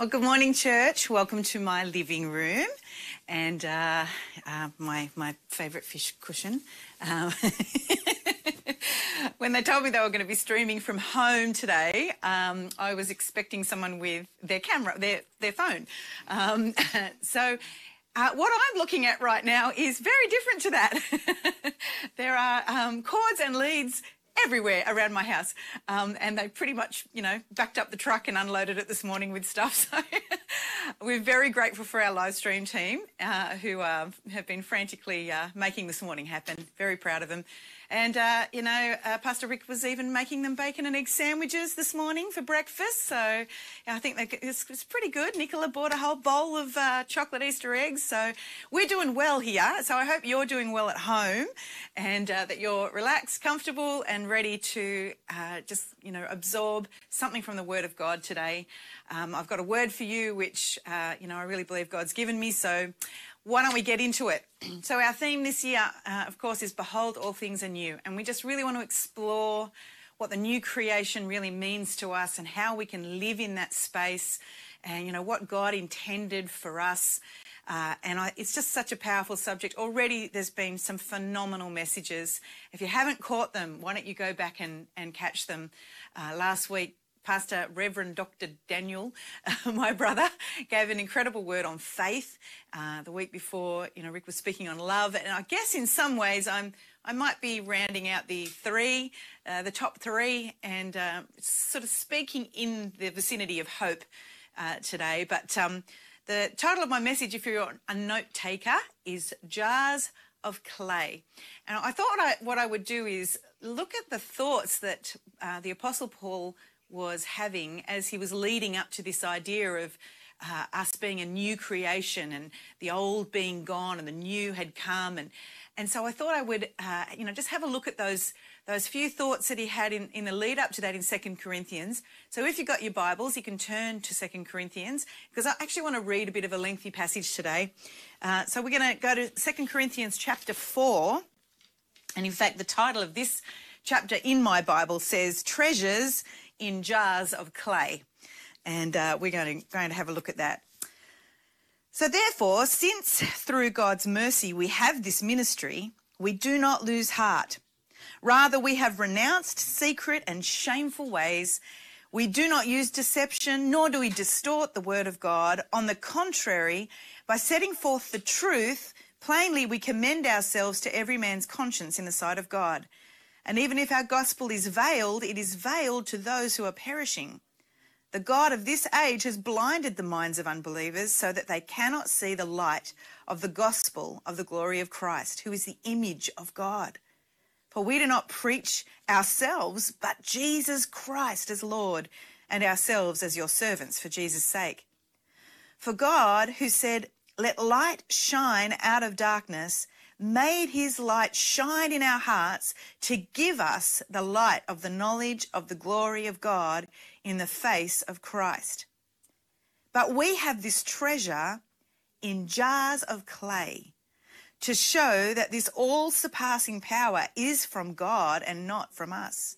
Well, good morning, church. Welcome to my living room and uh, uh, my my favourite fish cushion. Um, when they told me they were going to be streaming from home today, um, I was expecting someone with their camera, their their phone. Um, so. Uh, what I'm looking at right now is very different to that. there are um, cords and leads everywhere around my house. Um, and they pretty much, you know, backed up the truck and unloaded it this morning with stuff. So we're very grateful for our live stream team uh, who uh, have been frantically uh, making this morning happen. Very proud of them. And, uh, you know, uh, Pastor Rick was even making them bacon and egg sandwiches this morning for breakfast. So I think it's, it's, pretty good. Nicola bought a whole bowl of uh, chocolate Easter eggs. So we're doing well here. So I hope you're doing well at home and uh, that you're relaxed, comfortable, and ready to uh, just, you know, absorb something from the Word of God today. Um, I've got a word for you, which, uh, you know, I really believe God's given me. So why don't we get into it? so, our theme this year, uh, of course, is Behold, all things are new. And we just really want to explore what the new creation really means to us and how we can live in that space and, you know, what God intended for us. Uh, and I, it's just such a powerful subject. Already there's been some phenomenal messages. If you haven't caught them, why don't you go back and, and catch them? Uh, last week, Pastor Reverend Dr. Daniel, my brother, gave an incredible word on faith. Uh, the week before, you know, Rick was speaking on love, and I guess in some ways I'm I might be rounding out the three, uh, the top three, and uh, sort of speaking in the vicinity of hope uh, today. But um, the title of my message, if you're a note taker, is Jars of Clay. And I thought I, what I would do is look at the thoughts that uh, the Apostle Paul was having as he was leading up to this idea of uh, us being a new creation and the old being gone and the new had come and and so I thought I would uh, you know just have a look at those those few thoughts that he had in, in the lead up to that in Second Corinthians. So if you've got your Bibles, you can turn to Second Corinthians because I actually want to read a bit of a lengthy passage today. Uh, so we're going to go to Second Corinthians chapter 4. And in fact, the title of this chapter in my Bible says Treasures in jars of clay. And uh, we're going to, going to have a look at that. So, therefore, since through God's mercy we have this ministry, we do not lose heart. Rather, we have renounced secret and shameful ways. We do not use deception, nor do we distort the word of God. On the contrary, by setting forth the truth, plainly we commend ourselves to every man's conscience in the sight of God. And even if our gospel is veiled, it is veiled to those who are perishing. The God of this age has blinded the minds of unbelievers so that they cannot see the light of the gospel of the glory of Christ, who is the image of God. For we do not preach ourselves, but Jesus Christ as Lord, and ourselves as your servants for Jesus' sake. For God, who said, Let light shine out of darkness, made his light shine in our hearts to give us the light of the knowledge of the glory of God in the face of Christ. But we have this treasure in jars of clay to show that this all surpassing power is from God and not from us.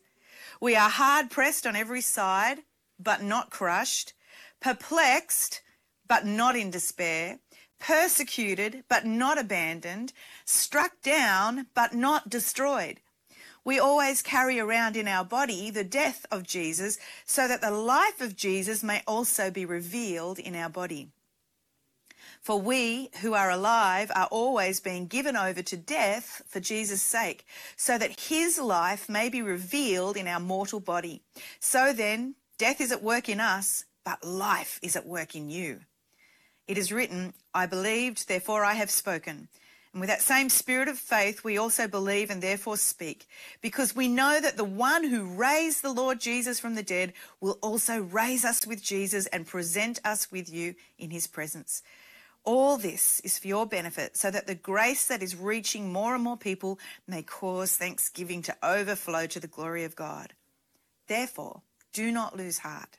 We are hard pressed on every side, but not crushed, perplexed, but not in despair persecuted but not abandoned, struck down but not destroyed. We always carry around in our body the death of Jesus so that the life of Jesus may also be revealed in our body. For we who are alive are always being given over to death for Jesus' sake, so that his life may be revealed in our mortal body. So then, death is at work in us, but life is at work in you. It is written, I believed, therefore I have spoken. And with that same spirit of faith, we also believe and therefore speak, because we know that the one who raised the Lord Jesus from the dead will also raise us with Jesus and present us with you in his presence. All this is for your benefit, so that the grace that is reaching more and more people may cause thanksgiving to overflow to the glory of God. Therefore, do not lose heart.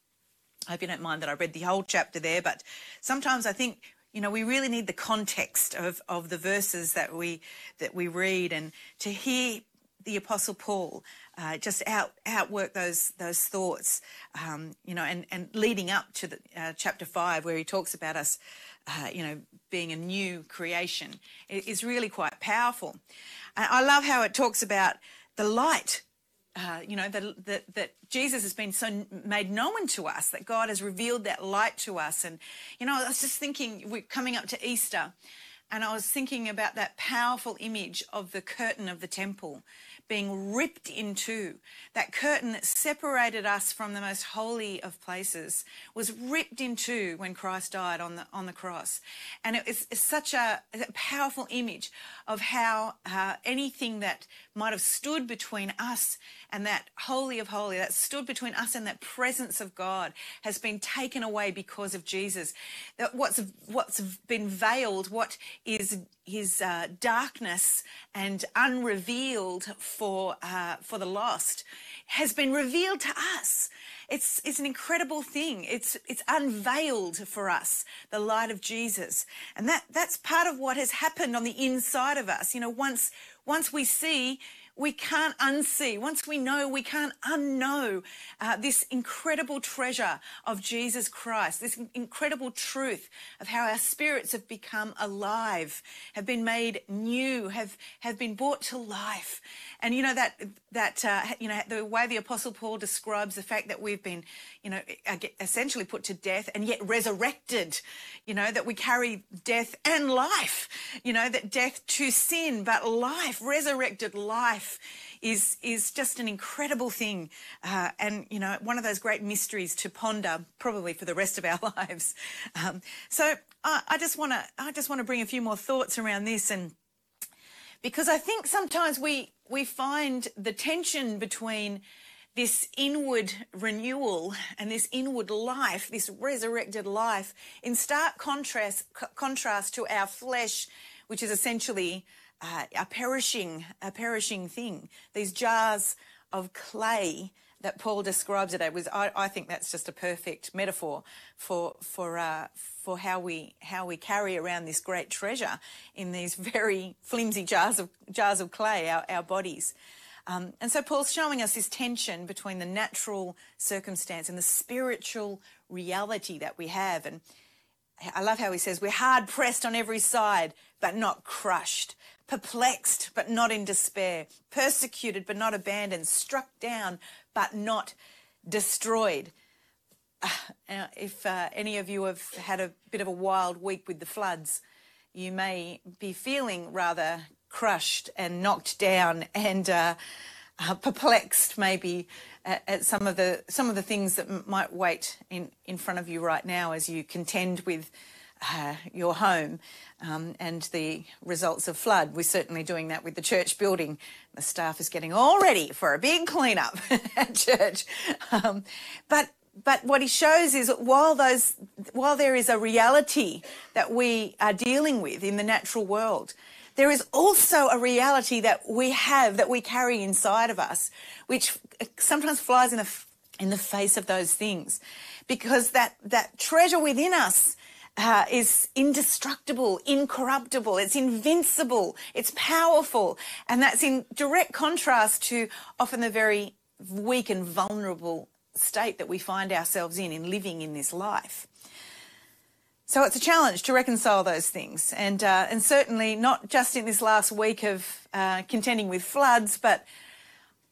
I hope you don't mind that I read the whole chapter there, but sometimes I think you know we really need the context of, of the verses that we that we read and to hear the apostle paul uh, just out outwork those those thoughts um, you know and and leading up to the uh, chapter 5 where he talks about us uh, you know being a new creation is really quite powerful. I love how it talks about the light uh, you know, that, that, that Jesus has been so made known to us, that God has revealed that light to us. And, you know, I was just thinking, we're coming up to Easter, and I was thinking about that powerful image of the curtain of the temple being ripped in two. That curtain that separated us from the most holy of places was ripped in two when Christ died on the on the cross, and it is such a, a, powerful image of how uh, anything that might have stood between us and that holy of holy that stood between us and that presence of God has been taken away because of Jesus. That what's what's been veiled, what is his uh, darkness and unrevealed for uh, for the lost has been revealed to us. It's it's an incredible thing. It's it's unveiled for us the light of Jesus, and that that's part of what has happened on the inside of us. You know, once once we see we can't unsee. Once we know, we can't unknow uh, this incredible treasure of Jesus Christ, this incredible truth of how our spirits have become alive, have been made new, have, have been brought to life. And you know that that uh, you know the way the Apostle Paul describes the fact that we've been, you know, essentially put to death and yet resurrected. You know that we carry death and life. You know that death to sin, but life, resurrected life, is is just an incredible thing, uh, and you know one of those great mysteries to ponder, probably for the rest of our lives. Um, so I, I just want to I just want to bring a few more thoughts around this and because I think sometimes we we find the tension between this inward renewal and this inward life, this resurrected life, in stark contrast contrast to our flesh, which is essentially uh, a perishing a perishing thing. These jars of clay that Paul describes. It was I, I think that's just a perfect metaphor for for uh, for how we how we carry around this great treasure in these very flimsy jars of jars of clay, our, our bodies. Um, and so Paul's showing us this tension between the natural circumstance and the spiritual reality that we have. And I love how he says, We're hard pressed on every side, but not crushed, perplexed, but not in despair, persecuted, but not abandoned, struck down, but not destroyed. Uh, if uh, any of you have had a bit of a wild week with the floods, you may be feeling rather crushed and knocked down and uh, uh perplexed, maybe at, at, some of the some of the things that might wait in in front of you right now as you contend with uh, your home um, and the results of flood. We're certainly doing that with the church building. The staff is getting all ready for a big cleanup at church. Um, but but what he shows is while those while there is a reality that we are dealing with in the natural world, there is also a reality that we have that we carry inside of us, which sometimes flies in the in the face of those things, because that that treasure within us uh, is indestructible, incorruptible, it's invincible, it's powerful. And that's in direct contrast to often the very weak and vulnerable state that we find ourselves in, in living in this life. So it's a challenge to reconcile those things, and uh, and certainly not just in this last week of uh, contending with floods, but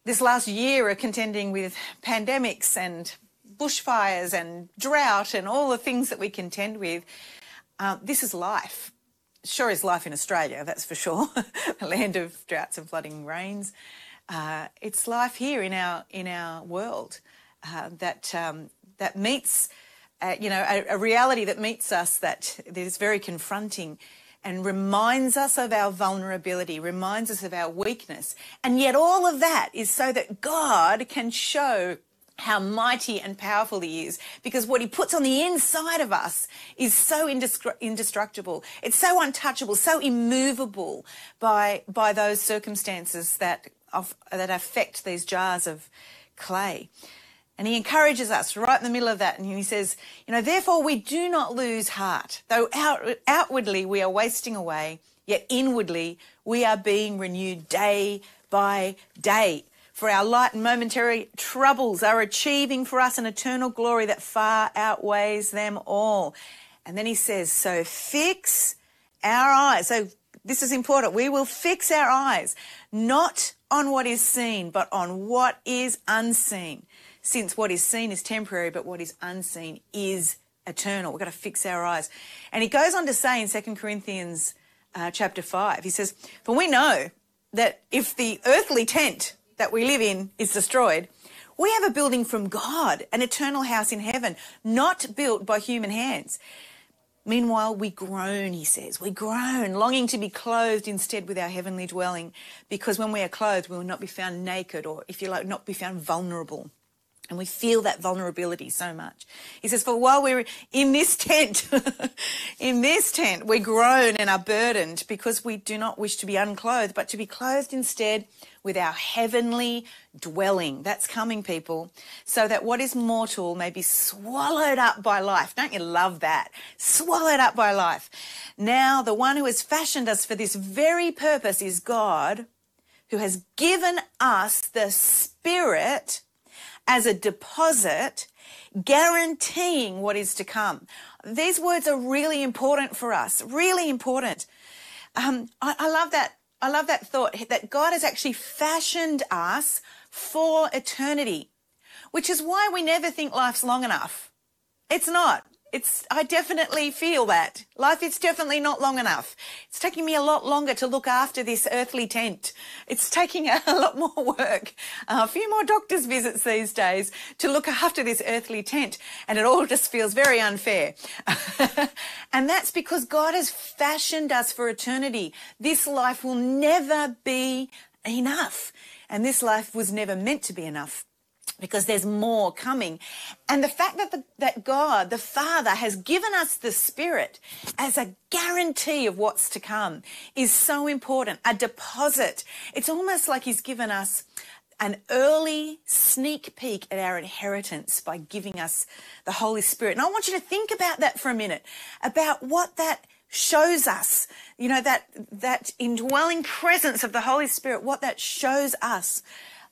this last year of contending with pandemics and bushfires and drought and all the things that we contend with. Uh, this is life. Sure is life in Australia, that's for sure. a land of droughts and flooding rains. Uh, it's life here in our in our world uh, that um, that meets, uh, you know, a, a reality that meets us that is very confronting and reminds us of our vulnerability, reminds us of our weakness. And yet all of that is so that God can show how mighty and powerful he is because what he puts on the inside of us is so indestructible. It's so untouchable so immovable by by those circumstances that of, that affect these jars of clay. And he encourages us right in the middle of that and he says you know therefore we do not lose heart. Though out, outwardly we are wasting away yet inwardly we are being renewed day by day for our light and momentary troubles are achieving for us an eternal glory that far outweighs them all. And then he says, So fix our eyes. So this is important. We will fix our eyes not on what is seen, but on what is unseen. Since what is seen is temporary, but what is unseen is eternal. We've got to fix our eyes. And he goes on to say in 2 Corinthians uh, chapter 5, he says, For we know that if the earthly tent that we live in is destroyed, we have a building from God, an eternal house in heaven, not built by human hands. Meanwhile, we groan, he says. We groan, longing to be clothed instead with our heavenly dwelling, because when we are clothed, we will not be found naked, or if you like, not be found vulnerable. And we feel that vulnerability so much. He says, For while we're in this tent, in this tent, we groan and are burdened because we do not wish to be unclothed, but to be clothed instead with our heavenly dwelling. That's coming, people. So that what is mortal may be swallowed up by life. Don't you love that? Swallowed up by life. Now, the one who has fashioned us for this very purpose is God, who has given us the Spirit as a deposit, guaranteeing what is to come. These words are really important for us, really important. Um, I, I love that. I love that thought that God has actually fashioned us for eternity, which is why we never think life's long enough. It's not it's I definitely feel that. Life is definitely not long enough. It's taking me a lot longer to look after this earthly tent. It's taking a, lot more work, a few more doctor's visits these days to look after this earthly tent. And it all just feels very unfair. and that's because God has fashioned us for eternity. This life will never be enough. And this life was never meant to be enough because there's more coming. And the fact that, the, that God, the Father, has given us the Spirit as a guarantee of what's to come is so important. A deposit. It's almost like He's given us an early sneak peek at our inheritance by giving us the Holy Spirit. And I want you to think about that for a minute, about what that shows us, you know, that, that indwelling presence of the Holy Spirit, what that shows us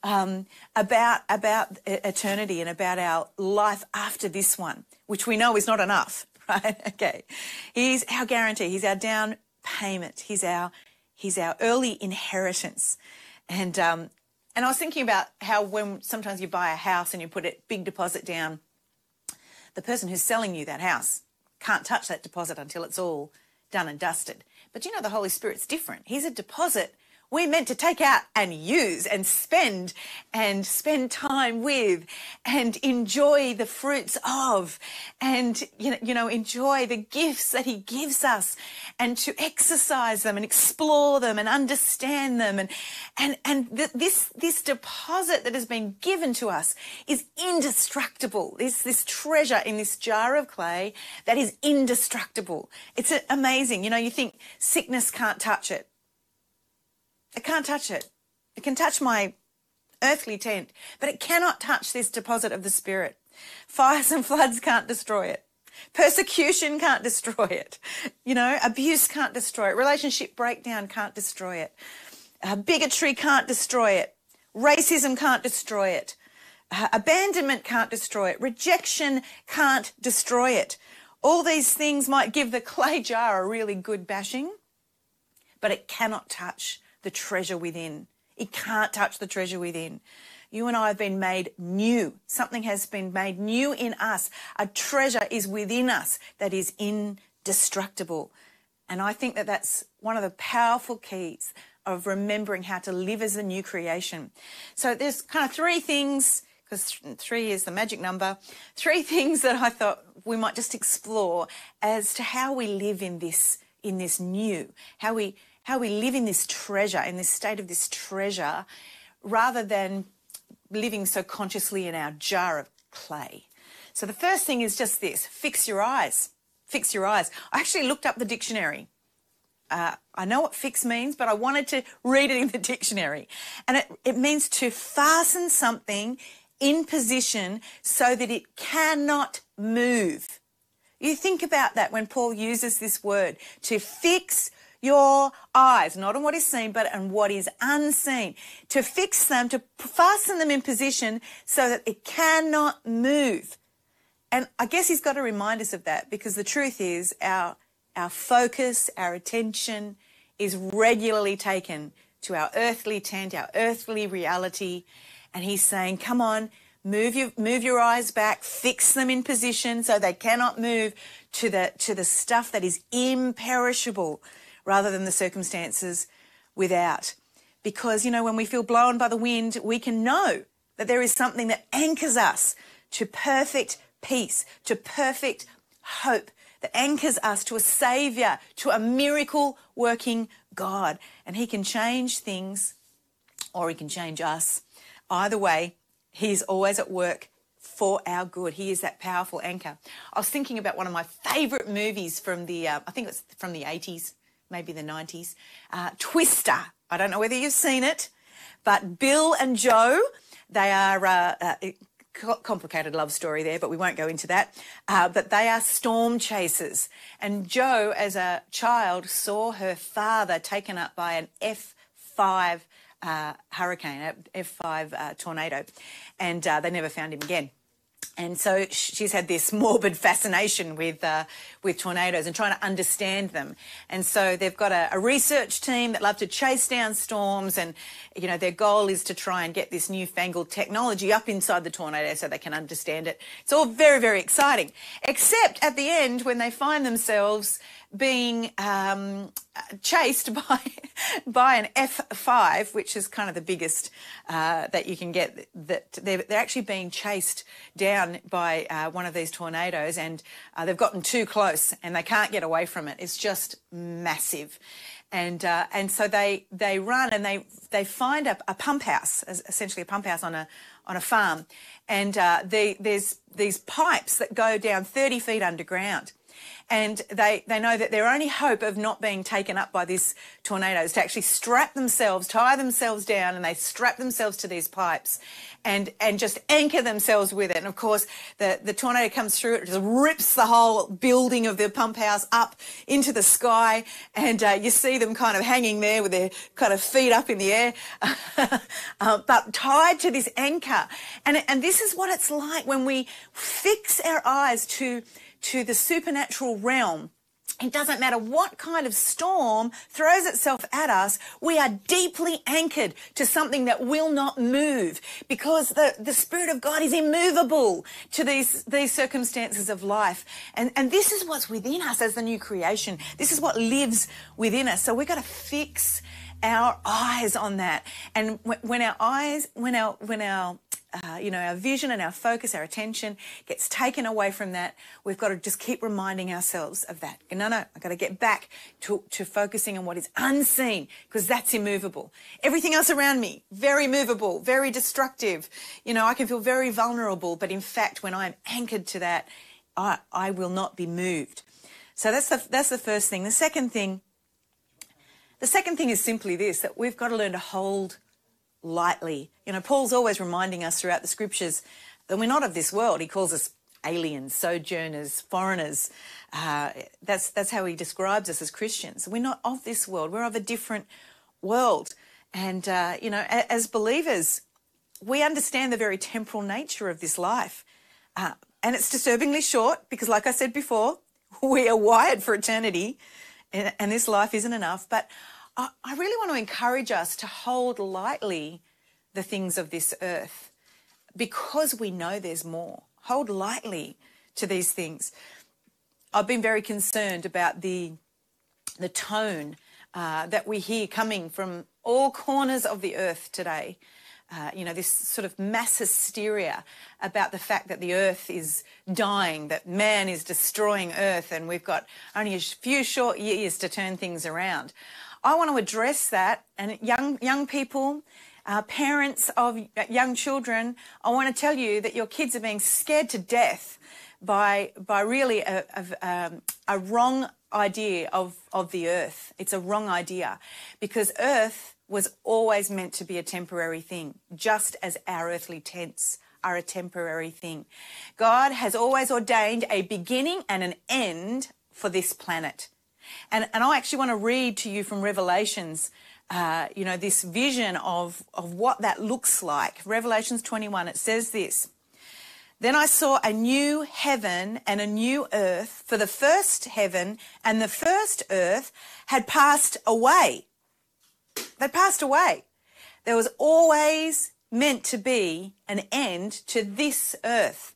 um, about about eternity and about our life after this one, which we know is not enough, right? Okay, he's our guarantee. He's our down payment. He's our he's our early inheritance, and um, and I was thinking about how when sometimes you buy a house and you put a big deposit down, the person who's selling you that house can't touch that deposit until it's all done and dusted. But you know the Holy Spirit's different. He's a deposit we're meant to take out and use and spend and spend time with and enjoy the fruits of and you know, you know enjoy the gifts that he gives us and to exercise them and explore them and understand them. And and and th- this this deposit that has been given to us is indestructible. This this treasure in this jar of clay that is indestructible. It's amazing. You know you think sickness can't touch it it can't touch it. It can touch my earthly tent, but it cannot touch this deposit of the Spirit. Fires and floods can't destroy it. Persecution can't destroy it. You know, abuse can't destroy it. Relationship breakdown can't destroy it. Uh, bigotry can't destroy it. Racism can't destroy it. Uh, abandonment can't destroy it. Rejection can't destroy it. All these things might give the clay jar a really good bashing, but it cannot touch the treasure within. It can't touch the treasure within. You and I have been made new. Something has been made new in us. A treasure is within us that is indestructible. And I think that that's one of the powerful keys of remembering how to live as a new creation. So there's kind of three things, because three is the magic number, three things that I thought we might just explore as to how we live in this, in this new, how we, how we live in this treasure, in this state of this treasure, rather than living so consciously in our jar of clay. So the first thing is just this fix your eyes. Fix your eyes. I actually looked up the dictionary. Uh, I know what fix means, but I wanted to read it in the dictionary. And it, it means to fasten something in position so that it cannot move. You think about that when Paul uses this word to fix your eyes, not on what is seen, but on what is unseen. To fix them, to fasten them in position so that it cannot move. And I guess he's got to remind us of that because the truth is our, our focus, our attention is regularly taken to our earthly tent, our earthly reality. And he's saying, come on, move your, move your eyes back, fix them in position so they cannot move to the, to the stuff that is imperishable rather than the circumstances without. Because, you know, when we feel blown by the wind, we can know that there is something that anchors us to perfect peace, to perfect hope, that anchors us to a Saviour, to a miracle working God. And He can change things or He can change us. Either way, He's always at work for our good. He is that powerful anchor. I was thinking about one of my favourite movies from the, uh, I think it's from the 80s, maybe the 90s, uh, Twister. I don't know whether you've seen it, but Bill and Jo, they are uh, uh complicated love story there, but we won't go into that. Uh, but they are storm chasers. And Jo, as a child, saw her father taken up by an F5 uh, hurricane, F5 uh, tornado, and uh, they never found him again. And so she's had this morbid fascination with uh, with tornadoes and trying to understand them. And so they've got a, a, research team that love to chase down storms, and you know their goal is to try and get this newfangled technology up inside the tornado so they can understand it. It's all very very exciting, except at the end when they find themselves being um, chased by by an F5, which is kind of the biggest uh, that you can get. That they're, they're actually being chased down by uh, one of these tornadoes, and uh, they've gotten too close, and they can't get away from it. It's just massive. And uh, and so they they run and they they find a, a, pump house, essentially a pump house on a on a farm, and uh, they, there's these pipes that go down 30 feet underground and they, they know that their only hope of not being taken up by this tornado is to actually strap themselves, tie themselves down, and they strap themselves to these pipes and, and just anchor themselves with it. And of course, the, the tornado comes through, it just rips the whole building of the pump house up into the sky, and uh, you see them kind of hanging there with their kind of feet up in the air, uh, but tied to this anchor. And, and this is what it's like when we fix our eyes to to the supernatural realm, it doesn't matter what kind of storm throws itself at us, we are deeply anchored to something that will not move because the, the Spirit of God is immovable to these, these circumstances of life. And, and this is what's within us as the new creation. This is what lives within us. So we've got to fix our eyes on that. And when our eyes, when our, when our uh, you know, our vision and our focus, our attention gets taken away from that, we've got to just keep reminding ourselves of that. No, no, I've got to get back to, to focusing on what is unseen because that's immovable. Everything else around me, very movable, very destructive. You know, I can feel very vulnerable, but in fact, when I'm anchored to that, I, I will not be moved. So that's the, that's the first thing. The second thing, the second thing is simply this, that we've got to learn to hold lightly. You know, Paul's always reminding us throughout the scriptures that we're not of this world. He calls us aliens, sojourners, foreigners. Uh, that's that's how he describes us as Christians. We're not of this world. We're of a different world. And uh, you know, as believers, we understand the very temporal nature of this life, uh, and it's disturbingly short because, like I said before, we are wired for eternity, and, and this life isn't enough. But I really want to encourage us to hold lightly the things of this earth because we know there's more. Hold lightly to these things. I've been very concerned about the, the tone uh, that we hear coming from all corners of the earth today. Uh, you know, this sort of mass hysteria about the fact that the earth is dying, that man is destroying earth, and we've got only a few short years to turn things around. I want to address that, and young young people, Uh, parents of young children, I want to tell you that your kids are being scared to death by by really a, a, um, a wrong idea of, of the earth. It's a wrong idea because earth was always meant to be a temporary thing, just as our earthly tents are a temporary thing. God has always ordained a beginning and an end for this planet. And, and I actually want to read to you from Revelations, uh, you know, this vision of, of what that looks like. Revelations 21, it says this. Then I saw a new heaven and a new earth, for the first heaven and the first earth had passed away. They passed away. There was always meant to be an end to this earth.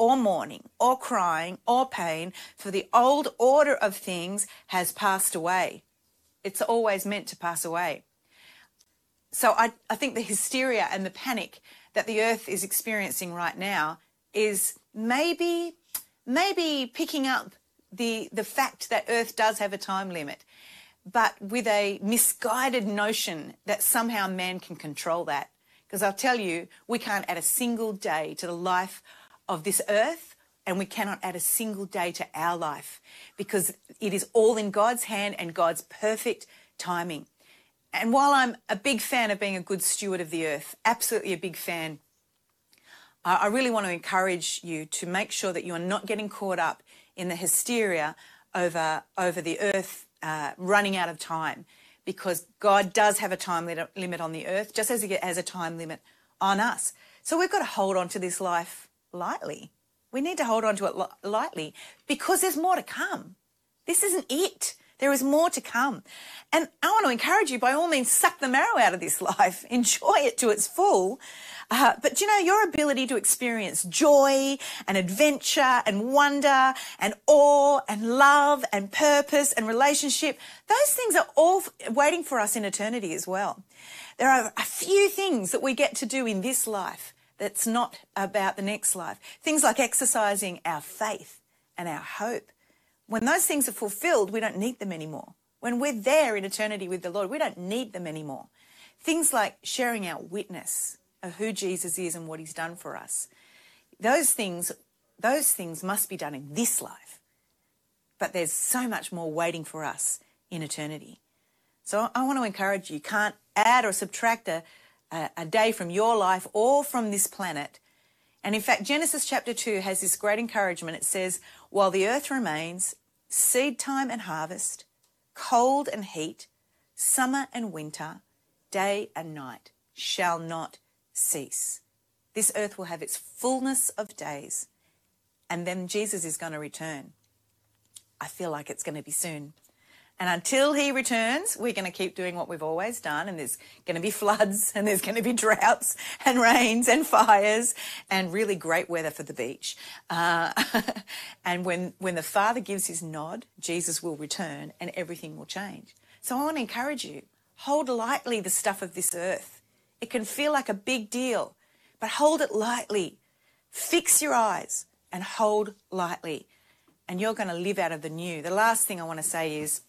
or mourning or crying or pain, for the old order of things has passed away. It's always meant to pass away. So I, I think the hysteria and the panic that the earth is experiencing right now is maybe maybe picking up the the fact that earth does have a time limit but with a misguided notion that somehow man can control that because I'll tell you we can't add a single day to the life of this earth, and we cannot add a single day to our life because it is all in God's hand and God's perfect timing. And while I'm a big fan of being a good steward of the earth, absolutely a big fan, I really want to encourage you to make sure that you are not getting caught up in the hysteria over, over the earth uh, running out of time because God does have a time limit on the earth, just as He has a time limit on us. So we've got to hold on to this life lightly. We need to hold on to it lightly because there's more to come. This isn't it. There is more to come. And I want to encourage you, by all means, suck the marrow out of this life. Enjoy it to its full. Uh, but you know, your ability to experience joy and adventure and wonder and awe and love and purpose and relationship, those things are all waiting for us in eternity as well. There are a few things that we get to do in this life that's not about the next life. Things like exercising our faith and our hope. When those things are fulfilled, we don't need them anymore. When we're there in eternity with the Lord, we don't need them anymore. Things like sharing our witness of who Jesus is and what he's done for us. Those things, those things must be done in this life. But there's so much more waiting for us in eternity. So I want to encourage you, you can't add or subtract a, a, a day from your life or from this planet. And in fact, Genesis chapter 2 has this great encouragement. It says, While the earth remains, seed time and harvest, cold and heat, summer and winter, day and night shall not cease. This earth will have its fullness of days, and then Jesus is going to return. I feel like it's going to be soon. And until he returns, we're going to keep doing what we've always done. And there's going to be floods and there's going to be droughts and rains and fires and really great weather for the beach. Uh, and when, when the Father gives his nod, Jesus will return and everything will change. So I want to encourage you hold lightly the stuff of this earth. It can feel like a big deal, but hold it lightly. Fix your eyes and hold lightly. And you're going to live out of the new. The last thing I want to say is,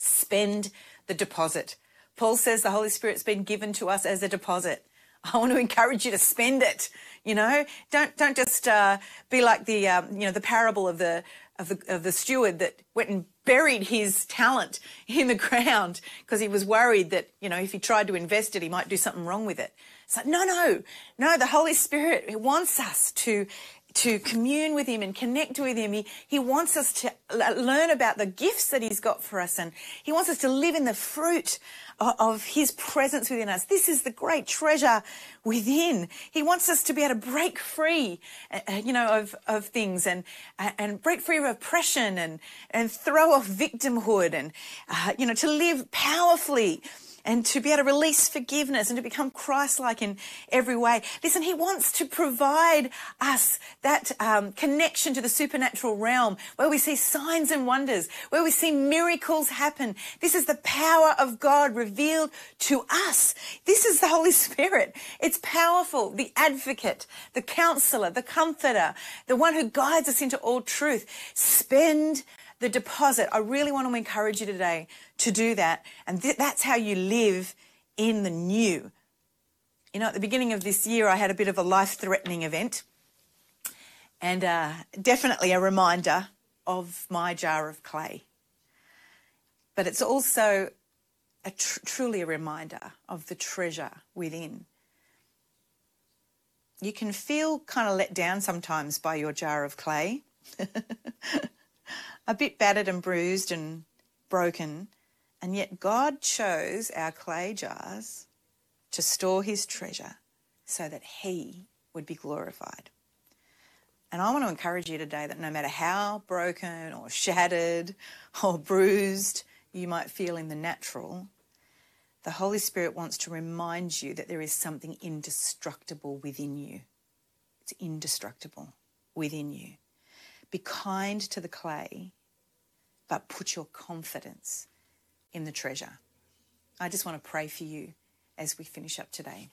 spend the deposit. Paul says the Holy Spirit's been given to us as a deposit. I want to encourage you to spend it. You know, don't don't just uh, be like the um, you know the parable of the of the of the steward that went and buried his talent in the ground because he was worried that you know if he tried to invest it he might do something wrong with it. It's like no, no, no. The Holy Spirit wants us to to commune with him and connect with him. He, he wants us to learn about the gifts that he's got for us and he wants us to live in the fruit of, of his presence within us. This is the great treasure within. He wants us to be able to break free, uh, uh you know, of, of things and, uh, and break free of oppression and, and throw off victimhood and, uh, you know, to live powerfully and to be able to release forgiveness and to become Christ-like in every way. Listen, He wants to provide us that um, connection to the supernatural realm where we see signs and wonders, where we see miracles happen. This is the power of God revealed to us. This is the Holy Spirit. It's powerful. The advocate, the counselor, the comforter, the one who guides us into all truth. Spend the deposit. I really want to encourage you today to do that. And th- that's how you live in the new. You know, at the beginning of this year, I had a bit of a life threatening event and uh, definitely a reminder of my jar of clay. But it's also a tr- truly a reminder of the treasure within. You can feel kind of let down sometimes by your jar of clay. a bit battered and bruised and broken, and yet God chose our clay jars to store his treasure so that he would be glorified. And I want to encourage you today that no matter how broken or shattered or bruised you might feel in the natural, the Holy Spirit wants to remind you that there is something indestructible within you. It's indestructible within you. Be kind to the clay, but put your confidence in the treasure. I just want to pray for you as we finish up today.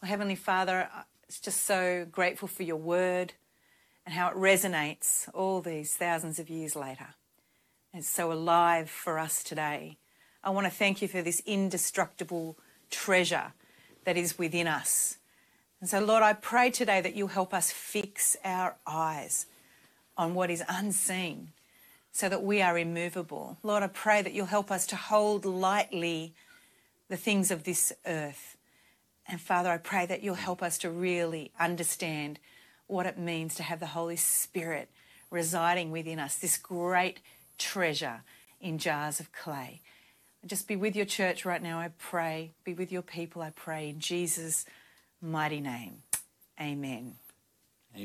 Well, Heavenly Father, it's just so grateful for your word and how it resonates all these thousands of years later. It's so alive for us today. I want to thank you for this indestructible treasure that is within us. And so, Lord, I pray today that you'll help us fix our eyes on what is unseen so that we are immovable. Lord, I pray that you'll help us to hold lightly the things of this earth. And Father, I pray that you'll help us to really understand what it means to have the Holy Spirit residing within us, this great treasure in jars of clay. Just be with your church right now, I pray. Be with your people, I pray, in Jesus' mighty name. Amen.